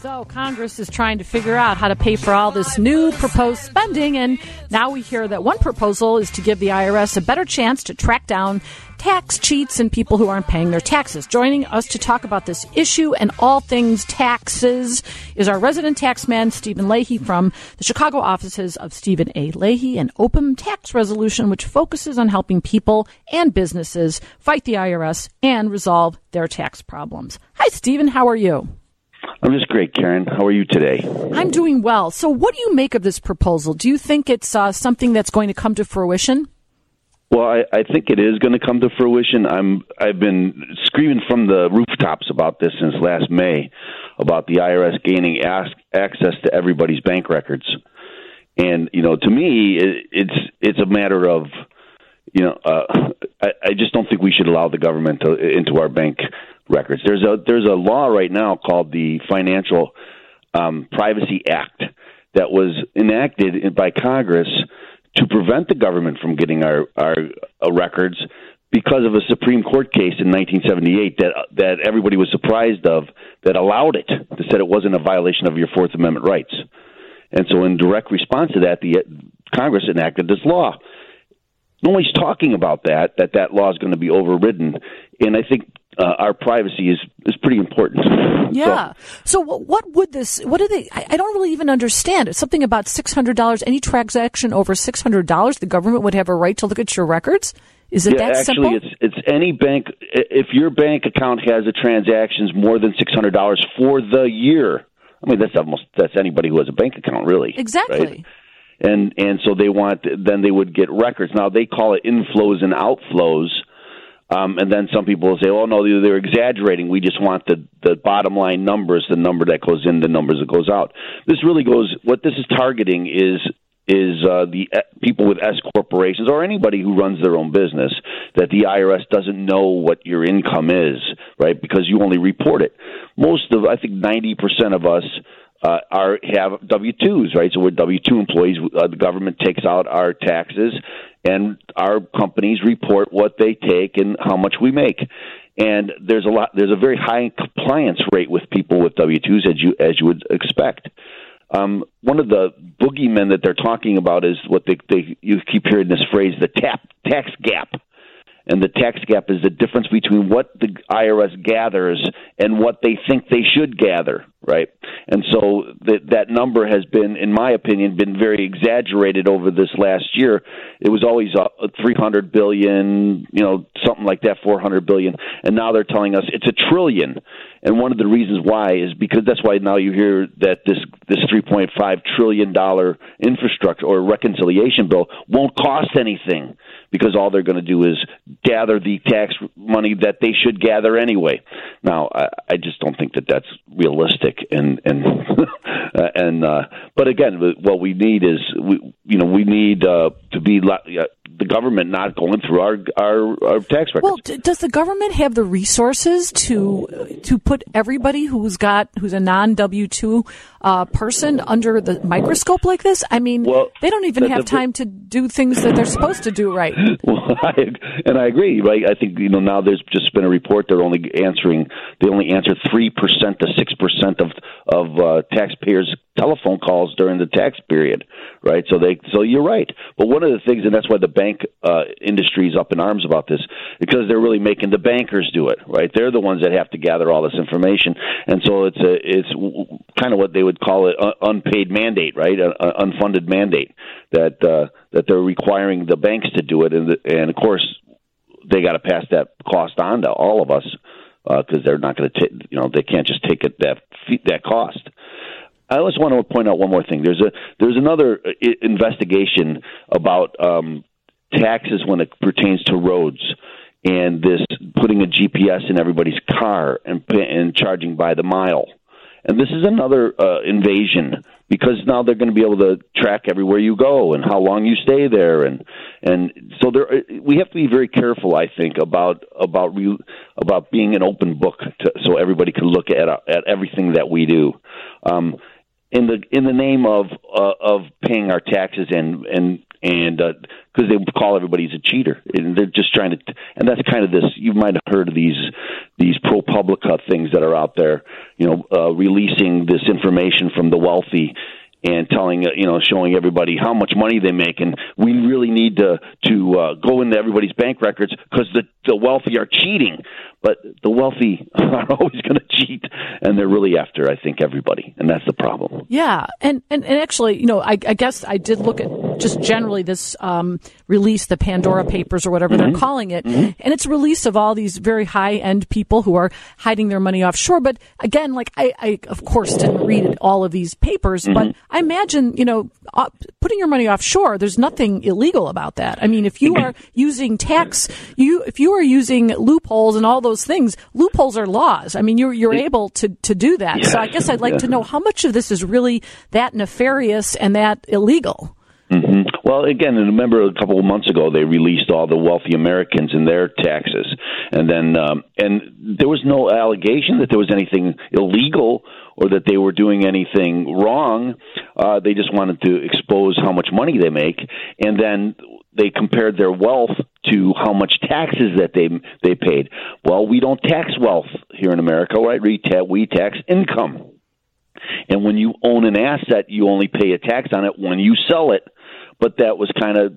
So, Congress is trying to figure out how to pay for all this new proposed spending, and now we hear that one proposal is to give the IRS a better chance to track down tax cheats and people who aren't paying their taxes. Joining us to talk about this issue and all things taxes is our resident taxman, Stephen Leahy, from the Chicago offices of Stephen A. Leahy and Open Tax Resolution, which focuses on helping people and businesses fight the IRS and resolve their tax problems. Hi, Stephen. How are you? I'm just great, Karen. How are you today? I'm doing well. So, what do you make of this proposal? Do you think it's uh, something that's going to come to fruition? Well, I, I think it is going to come to fruition. I'm I've been screaming from the rooftops about this since last May, about the IRS gaining ask, access to everybody's bank records, and you know, to me, it, it's it's a matter of you know, uh, I, I just don't think we should allow the government to, into our bank records. There's a there's a law right now called the Financial um, Privacy Act that was enacted by Congress to prevent the government from getting our our uh, records because of a Supreme Court case in 1978 that that everybody was surprised of that allowed it that said it wasn't a violation of your Fourth Amendment rights. And so, in direct response to that, the Congress enacted this law. No one's talking about that. That that law is going to be overridden, and I think uh, our privacy is is pretty important. Yeah. So, so what would this? What do they? I, I don't really even understand. It's something about six hundred dollars. Any transaction over six hundred dollars, the government would have a right to look at your records. Is it yeah, that actually, simple? it's it's any bank. If your bank account has a transactions more than six hundred dollars for the year, I mean that's almost that's anybody who has a bank account, really. Exactly. Right? And and so they want then they would get records. Now they call it inflows and outflows um, and then some people will say, "Oh no, they're exaggerating. We just want the the bottom line numbers, the number that goes in, the numbers that goes out." This really goes. What this is targeting is is uh, the uh, people with S corporations or anybody who runs their own business that the IRS doesn't know what your income is, right? Because you only report it. Most of, I think, ninety percent of us uh, are have W twos, right? So we're W two employees. Uh, the government takes out our taxes, and our companies report what they take and how much we make. And there's a lot. There's a very high compliance rate with people with W twos, as you as you would expect. Um, one of the boogeymen that they're talking about is what they, they you keep hearing this phrase, the tap tax gap and the tax gap is the difference between what the IRS gathers and what they think they should gather, right? And so that that number has been, in my opinion, been very exaggerated over this last year. It was always uh, a 300 billion, you know, something like that, 400 billion, and now they're telling us it's a trillion. And one of the reasons why is because that's why now you hear that this this 3.5 trillion dollar infrastructure or reconciliation bill won't cost anything because all they're going to do is gather the tax money that they should gather anyway. Now, I, I just don't think that that's realistic, and and and uh, but again, what we need is we you know we need uh, to be uh, the government not going through our our, our tax records. Well, d- does the government have the resources to to put everybody who's got who's a non W two uh, person under the microscope like this? I mean, well, they don't even the, have the, time to do things that they're supposed to do right. Well, I, and I agree. Right? I think you know now there's just been a report they're only answering they only answer three percent to six percent of of uh, taxpayers' telephone calls during the tax period. Right? So they so you're right. But one of the things, and that's why the bank uh, industry is up in arms about this, because they're really making the bankers do it. Right? They're the ones that have to gather all this information, and so it's a it's kind of what they would call it unpaid mandate, right? An unfunded mandate that uh, that they're requiring the banks to do it, and the, and of course they got to pass that cost on to all of us because uh, they're not going to you know they can't just take it that that cost. I also want to point out one more thing. There's a there's another uh, investigation about um, taxes when it pertains to roads and this putting a GPS in everybody's car and and charging by the mile. And this is another uh, invasion because now they're going to be able to track everywhere you go and how long you stay there, and and so there we have to be very careful, I think, about about re, about being an open book, to, so everybody can look at at everything that we do. Um, in the in the name of uh, of paying our taxes and and and because uh, they call everybody a cheater, and they're just trying to. And that's kind of this. You might have heard of these these ProPublica things that are out there. You know, uh, releasing this information from the wealthy and telling uh, you know showing everybody how much money they make and we really need to to uh, go into everybody's bank records because the the wealthy are cheating but the wealthy are always going to cheat and they're really after i think everybody and that's the problem yeah and and, and actually you know I, I guess i did look at just generally this um, release the pandora papers or whatever mm-hmm. they're calling it mm-hmm. and it's a release of all these very high end people who are hiding their money offshore but again like i, I of course didn't read all of these papers mm-hmm. but I imagine, you know, uh, putting your money offshore, there's nothing illegal about that. I mean, if you are using tax, you if you are using loopholes and all those things, loopholes are laws. I mean, you're you're able to to do that. Yes. So I guess I'd like yes. to know how much of this is really that nefarious and that illegal. Mm-hmm. Well, again, remember a couple of months ago they released all the wealthy Americans and their taxes, and then um, and there was no allegation that there was anything illegal or that they were doing anything wrong. Uh, they just wanted to expose how much money they make, and then they compared their wealth to how much taxes that they they paid. Well, we don't tax wealth here in America, right? We, ta- we tax income. And when you own an asset, you only pay a tax on it when you sell it. But that was kind of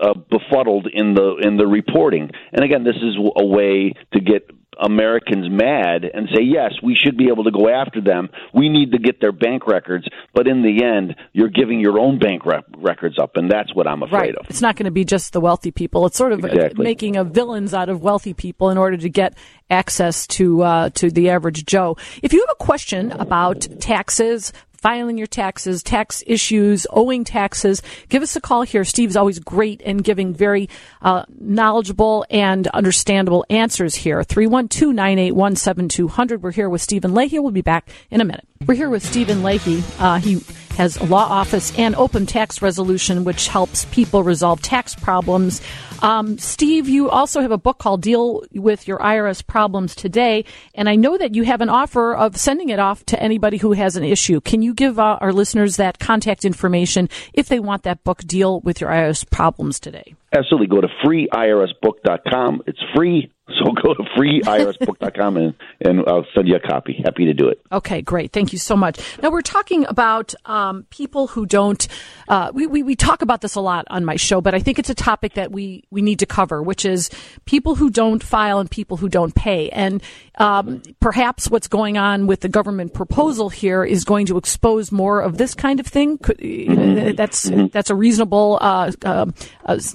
uh, befuddled in the in the reporting. And again, this is a way to get Americans mad and say, yes, we should be able to go after them. We need to get their bank records. But in the end, you're giving your own bank records up, and that's what I'm afraid right. of. It's not going to be just the wealthy people. It's sort of exactly. making a villains out of wealthy people in order to get access to uh, to the average Joe. If you have a question about taxes, filing your taxes, tax issues, owing taxes, give us a call here. Steve's always great in giving very uh, knowledgeable and understandable answers here. 312 981 7200. We're here with Stephen Leahy. We'll be back in a minute. We're here with Stephen Leahy. Uh, he has a law office and open tax resolution, which helps people resolve tax problems. Um, Steve, you also have a book called Deal with Your IRS Problems Today, and I know that you have an offer of sending it off to anybody who has an issue. Can you give uh, our listeners that contact information if they want that book, Deal with Your IRS Problems Today? Absolutely. Go to freeirsbook.com. It's free. So go to freeirsbook.com and, and I'll send you a copy. Happy to do it. Okay, great. Thank you so much. Now, we're talking about um, people who don't, uh, we, we, we talk about this a lot on my show, but I think it's a topic that we, we need to cover, which is people who don't file and people who don't pay. And um, perhaps what's going on with the government proposal here is going to expose more of this kind of thing. Mm-hmm. That's, mm-hmm. that's a reasonable, uh, uh,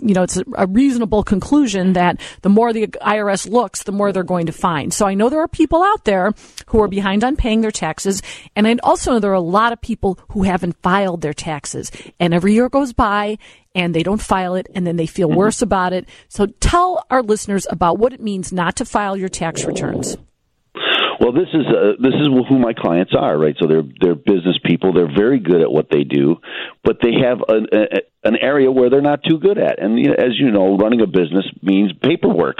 you know, it's a reasonable conclusion that the more the IRS looks, the more they're going to find. So I know there are people out there who are behind on paying their taxes, and I also know there are a lot of people who haven't filed their taxes. And every year goes by, and they don't file it, and then they feel mm-hmm. worse about it. So tell our listeners about what it means not to file your tax returns. Well, this is uh, this is who my clients are, right? So they're they're business people. They're very good at what they do, but they have an a, an area where they're not too good at. And you know, as you know, running a business means paperwork,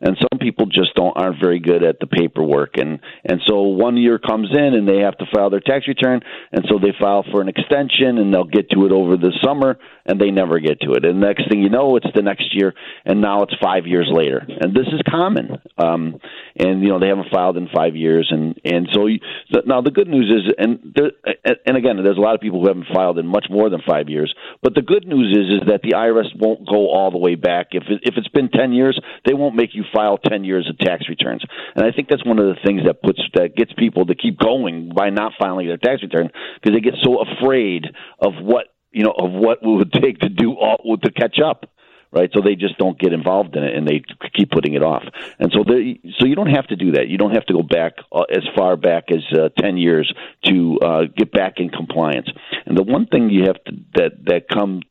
and some people just don't aren't very good at the paperwork. And and so one year comes in and they have to file their tax return, and so they file for an extension, and they'll get to it over the summer, and they never get to it. And next thing you know, it's the next year, and now it's five years later. And this is common. Um, and you know they haven't filed in five years, and and so you, now the good news is, and there, and again, there's a lot of people who haven't filed in much more than five years. But the good news is is that the IRS won't go all the way back. If it, if it's been ten years, they won't make you file ten years of tax returns. And I think that's one of the things that puts that gets people to keep going by not filing their tax return because they get so afraid of what you know of what it would take to do all to catch up right? So they just don't get involved in it and they keep putting it off. And so they, so you don't have to do that. You don't have to go back uh, as far back as uh, 10 years to uh, get back in compliance. And the one thing you have to that that come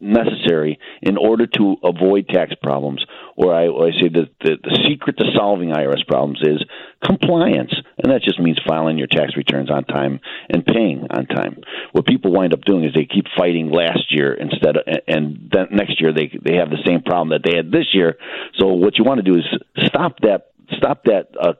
necessary in order to avoid tax problems, or I, or I say that the, the secret to solving IRS problems is compliance, and that just means filing your tax returns on time and paying on time. What people wind up doing is they keep fighting last year instead of, and then next year they they have the same problem that they had this year. So what you want to do is stop that stop that uh,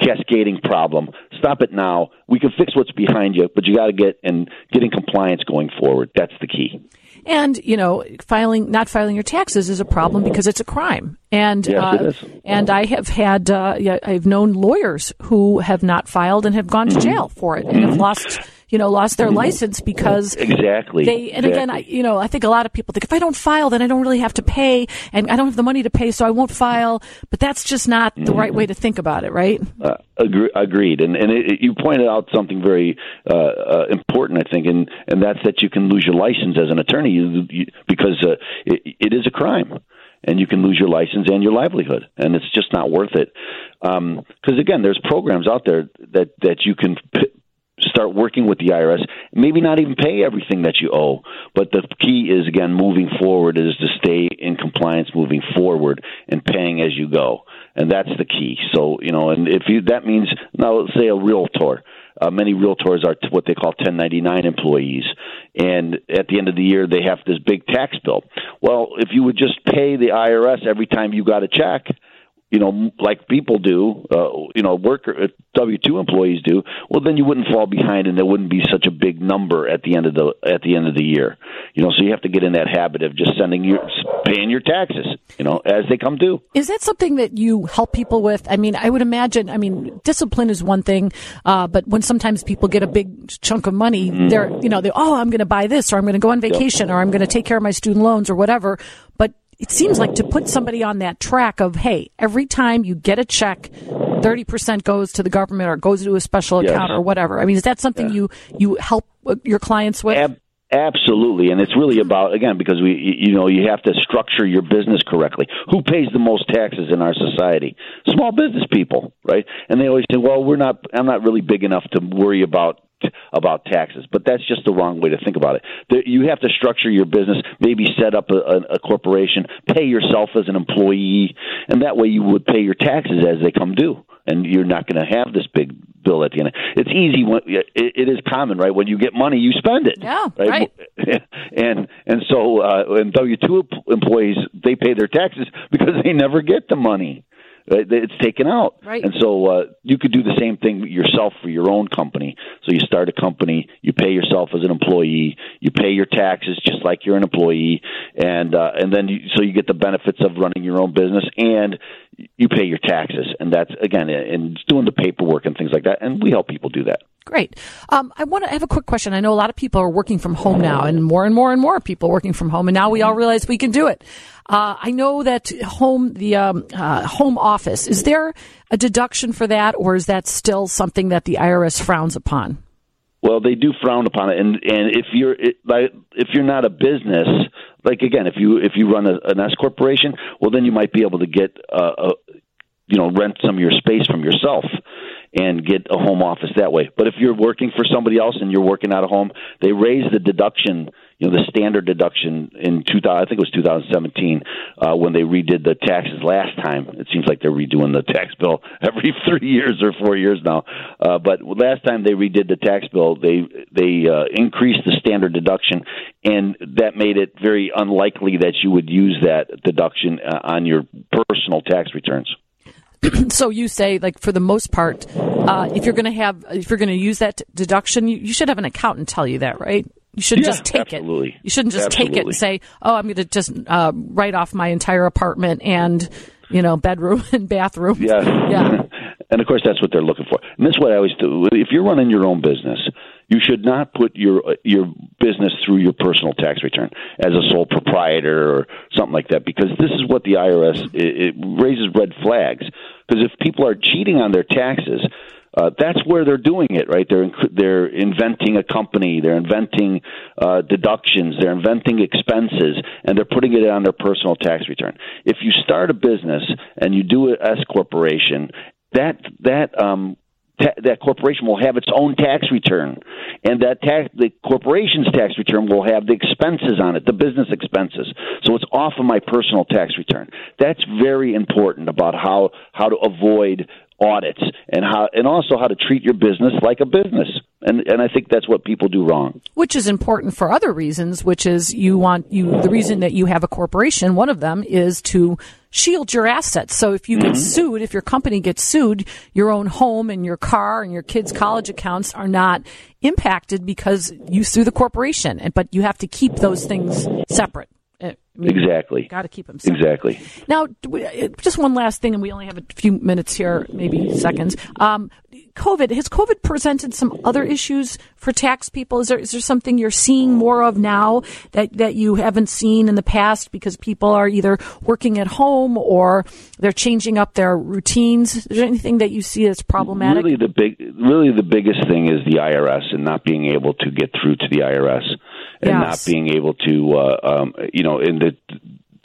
cascading problem. Stop it now. We can fix what's behind you, but you got to get and getting compliance going forward. That's the key. And you know, filing not filing your taxes is a problem because it's a crime. And yes, uh, and I have had uh, I've known lawyers who have not filed and have gone to jail for it and have lost you know, lost their license because exactly they. And exactly. again, I, you know, I think a lot of people think if I don't file, then I don't really have to pay, and I don't have the money to pay, so I won't file. But that's just not the right way to think about it, right? Uh, agree, agreed. And and it, you pointed out something very uh, uh, important, I think, and and that's that you can lose your license as an attorney you, you, because uh, it, it is a crime and you can lose your license and your livelihood, and it's just not worth it. Because um, again, there's programs out there that that you can p- start working with the IRS. Maybe not even pay everything that you owe, but the key is again moving forward is to stay in compliance moving forward and paying as you go, and that's the key. So you know, and if you that means now let's say a realtor. Uh, many realtors are what they call 1099 employees, and at the end of the year they have this big tax bill. Well, if you would just pay the IRS every time you got a check, you know, like people do, uh, you know, worker uh, W two employees do, well, then you wouldn't fall behind, and there wouldn't be such a big number at the end of the at the end of the year. You know, so you have to get in that habit of just sending your paying your taxes, you know, as they come due. Is that something that you help people with? I mean, I would imagine. I mean, discipline is one thing, uh, but when sometimes people get a big chunk of money, mm. they're you know, they oh, I'm going to buy this, or I'm going to go on vacation, yep. or I'm going to take care of my student loans, or whatever. But it seems like to put somebody on that track of, hey, every time you get a check, 30% goes to the government or goes to a special account yes. or whatever. I mean, is that something yeah. you, you help uh, your clients with? Ab- Absolutely, and it's really about again because we, you know, you have to structure your business correctly. Who pays the most taxes in our society? Small business people, right? And they always say, "Well, we're not. I'm not really big enough to worry about about taxes. But that's just the wrong way to think about it. You have to structure your business, maybe set up a, a corporation, pay yourself as an employee, and that way you would pay your taxes as they come due. And you're not going to have this big bill at the end. It's easy when it, it is common, right? When you get money, you spend it. Yeah, right. right? and and so uh, and W two employees they pay their taxes because they never get the money. It's taken out. Right. And so uh, you could do the same thing yourself for your own company. So you start a company, you pay yourself as an employee, you pay your taxes just like you're an employee, and uh, and then you, so you get the benefits of running your own business and you pay your taxes, and that's again and doing the paperwork and things like that. And we help people do that. Great. Um, I want to have a quick question. I know a lot of people are working from home now, and more and more and more people working from home, and now we all realize we can do it. Uh, I know that home, the um, uh, home office, is there a deduction for that, or is that still something that the IRS frowns upon? Well, they do frown upon it, and and if you're like if you're not a business, like again, if you if you run a, an S corporation, well, then you might be able to get uh, a, you know rent some of your space from yourself and get a home office that way. But if you're working for somebody else and you're working out of home, they raise the deduction, you know, the standard deduction in 2000, I think it was 2017, uh, when they redid the taxes last time. It seems like they're redoing the tax bill every three years or four years now. Uh, but last time they redid the tax bill, they they uh, increased the standard deduction, and that made it very unlikely that you would use that deduction uh, on your personal tax returns. so you say, like for the most part, uh, if you're going to have, if you're going to use that deduction, you, you, should have an accountant tell you that, right? You shouldn't yeah, just take absolutely. it. You shouldn't just absolutely. take it and say, "Oh, I'm going to just uh, write off my entire apartment and you know bedroom and bathroom." Yeah, yeah. and of course, that's what they're looking for. And that's what I always do. If you're running your own business, you should not put your your business through your personal tax return as a sole proprietor or something like that because this is what the IRS it, it raises red flags because if people are cheating on their taxes uh, that's where they're doing it, right? They're they're inventing a company, they're inventing uh, deductions, they're inventing expenses, and they're putting it on their personal tax return. If you start a business and you do an S corporation, that that um, that corporation will have its own tax return, and that tax the corporation's tax return will have the expenses on it, the business expenses. So it's off of my personal tax return. That's very important about how how to avoid audits and how and also how to treat your business like a business. And and I think that's what people do wrong. Which is important for other reasons, which is you want you the reason that you have a corporation, one of them is to shield your assets. So if you get mm-hmm. sued, if your company gets sued, your own home and your car and your kids' college accounts are not impacted because you sue the corporation. But you have to keep those things separate. I mean, exactly. Got to keep them separate. Exactly. Now, just one last thing, and we only have a few minutes here, maybe seconds. Um, COVID has COVID presented some other issues for tax people. Is there is there something you're seeing more of now that that you haven't seen in the past because people are either working at home or they're changing up their routines? Is there anything that you see as problematic? Really, the big really the biggest thing is the IRS and not being able to get through to the IRS and yes. not being able to uh, um, you know in the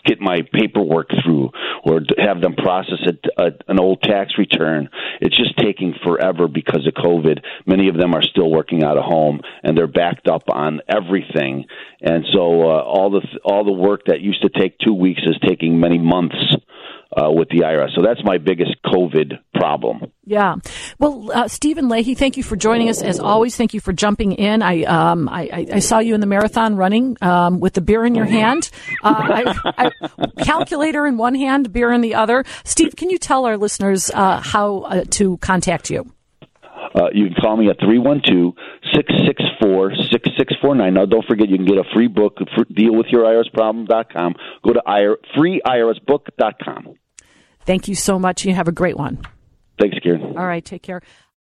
get my paperwork through or have them process a, a, an old tax return. It's just taking forever because of COVID. Many of them are still working out of home and they're backed up on everything. And so uh, all the all the work that used to take two weeks is taking many months uh, with the IRS. So that's my biggest COVID problem. Yeah. Well, uh, Stephen Leahy, thank you for joining us. As always, thank you for jumping in. I um, I, I, saw you in the marathon running um, with the beer in your hand, uh, I, I, calculator in one hand, beer in the other. Steve, can you tell our listeners uh, how uh, to contact you? Uh, you can call me at 312 664 6649. Now, don't forget, you can get a free book, deal with your IRS problem.com. Go to freeirsbook.com. Thank you so much. You have a great one. Thanks, Karen. All right, take care.